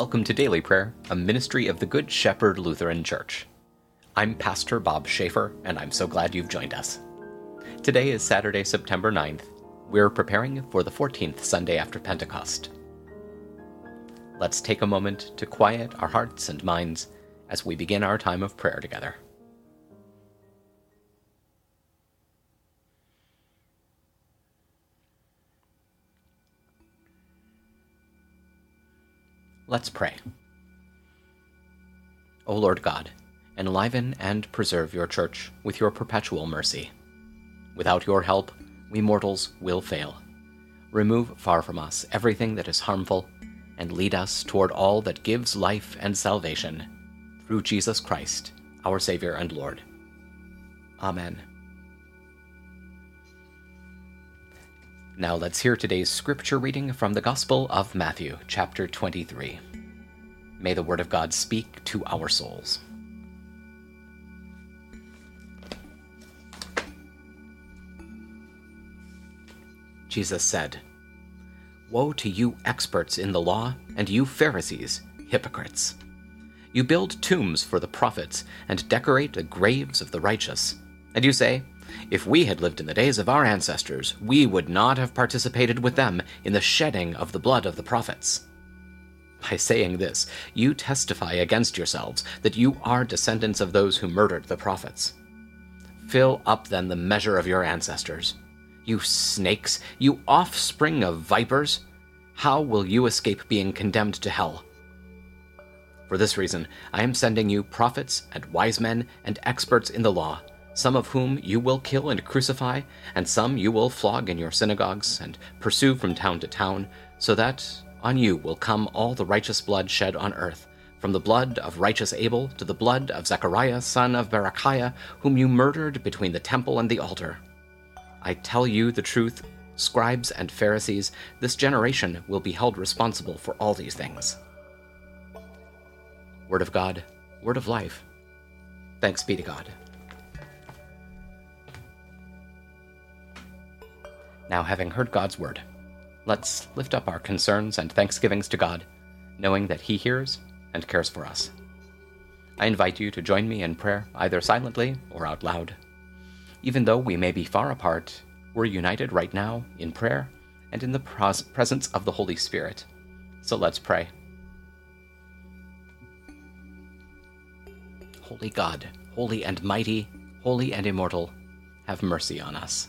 Welcome to Daily Prayer, a ministry of the Good Shepherd Lutheran Church. I'm Pastor Bob Schaefer, and I'm so glad you've joined us. Today is Saturday, September 9th. We're preparing for the 14th Sunday after Pentecost. Let's take a moment to quiet our hearts and minds as we begin our time of prayer together. Let's pray. O Lord God, enliven and preserve your church with your perpetual mercy. Without your help, we mortals will fail. Remove far from us everything that is harmful, and lead us toward all that gives life and salvation, through Jesus Christ, our Savior and Lord. Amen. Now let's hear today's scripture reading from the Gospel of Matthew, chapter 23. May the Word of God speak to our souls. Jesus said, Woe to you, experts in the law, and you, Pharisees, hypocrites! You build tombs for the prophets and decorate the graves of the righteous. And you say, if we had lived in the days of our ancestors, we would not have participated with them in the shedding of the blood of the prophets. By saying this, you testify against yourselves that you are descendants of those who murdered the prophets. Fill up then the measure of your ancestors. You snakes, you offspring of vipers, how will you escape being condemned to hell? For this reason, I am sending you prophets and wise men and experts in the law some of whom you will kill and crucify, and some you will flog in your synagogues and pursue from town to town, so that on you will come all the righteous blood shed on earth, from the blood of righteous Abel to the blood of Zechariah son of Berechiah, whom you murdered between the temple and the altar. I tell you the truth, scribes and Pharisees, this generation will be held responsible for all these things. Word of God, word of life. Thanks be to God. Now, having heard God's word, let's lift up our concerns and thanksgivings to God, knowing that He hears and cares for us. I invite you to join me in prayer, either silently or out loud. Even though we may be far apart, we're united right now in prayer and in the pros- presence of the Holy Spirit. So let's pray. Holy God, holy and mighty, holy and immortal, have mercy on us.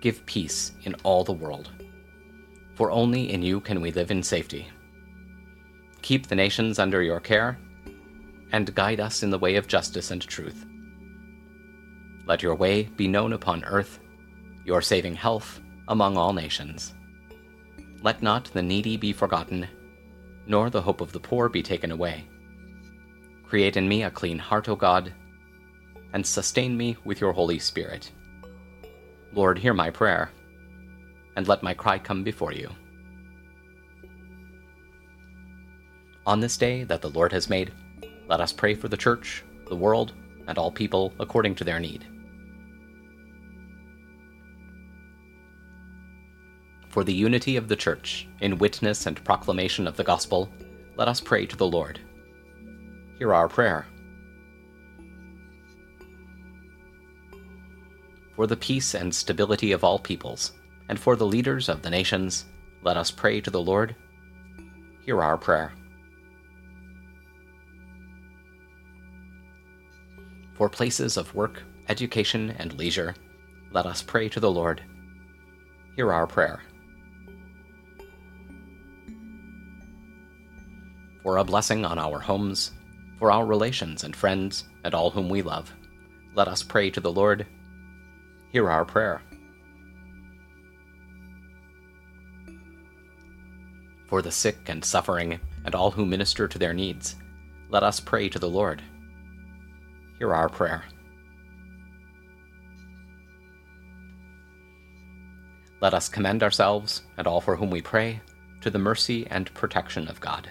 give peace in all the world. For only in you can we live in safety. Keep the nations under your care, and guide us in the way of justice and truth. Let your way be known upon earth, your saving health among all nations. Let not the needy be forgotten, nor the hope of the poor be taken away. Create in me a clean heart, O God, and sustain me with your Holy Spirit Lord, hear my prayer, and let my cry come before you. On this day that the Lord has made, let us pray for the Church, the world, and all people according to their need. For the unity of the Church, in witness and proclamation of the gospel, let us pray to the Lord. Hear our prayer. For the peace and stability of all peoples, and for the leaders of the nations, let us pray to the Lord. Hear our prayer. For places of work, education, and leisure, let us pray to the Lord. Hear our prayer. For a blessing on our homes, for our relations and friends, and all whom we love, let us pray to the Lord. Hear our prayer. For the sick and suffering, and all who minister to their needs, let us pray to the Lord hear our prayer. Let us commend ourselves, and all for whom we pray, to the mercy and protection of God.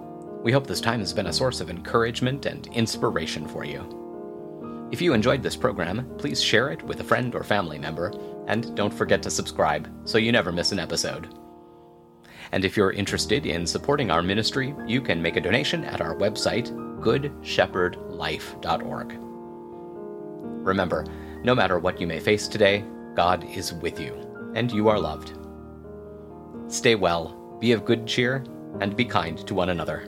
We hope this time has been a source of encouragement and inspiration for you. If you enjoyed this program, please share it with a friend or family member, and don't forget to subscribe so you never miss an episode. And if you're interested in supporting our ministry, you can make a donation at our website, goodshepherdlife.org. Remember, no matter what you may face today, God is with you, and you are loved. Stay well, be of good cheer, and be kind to one another.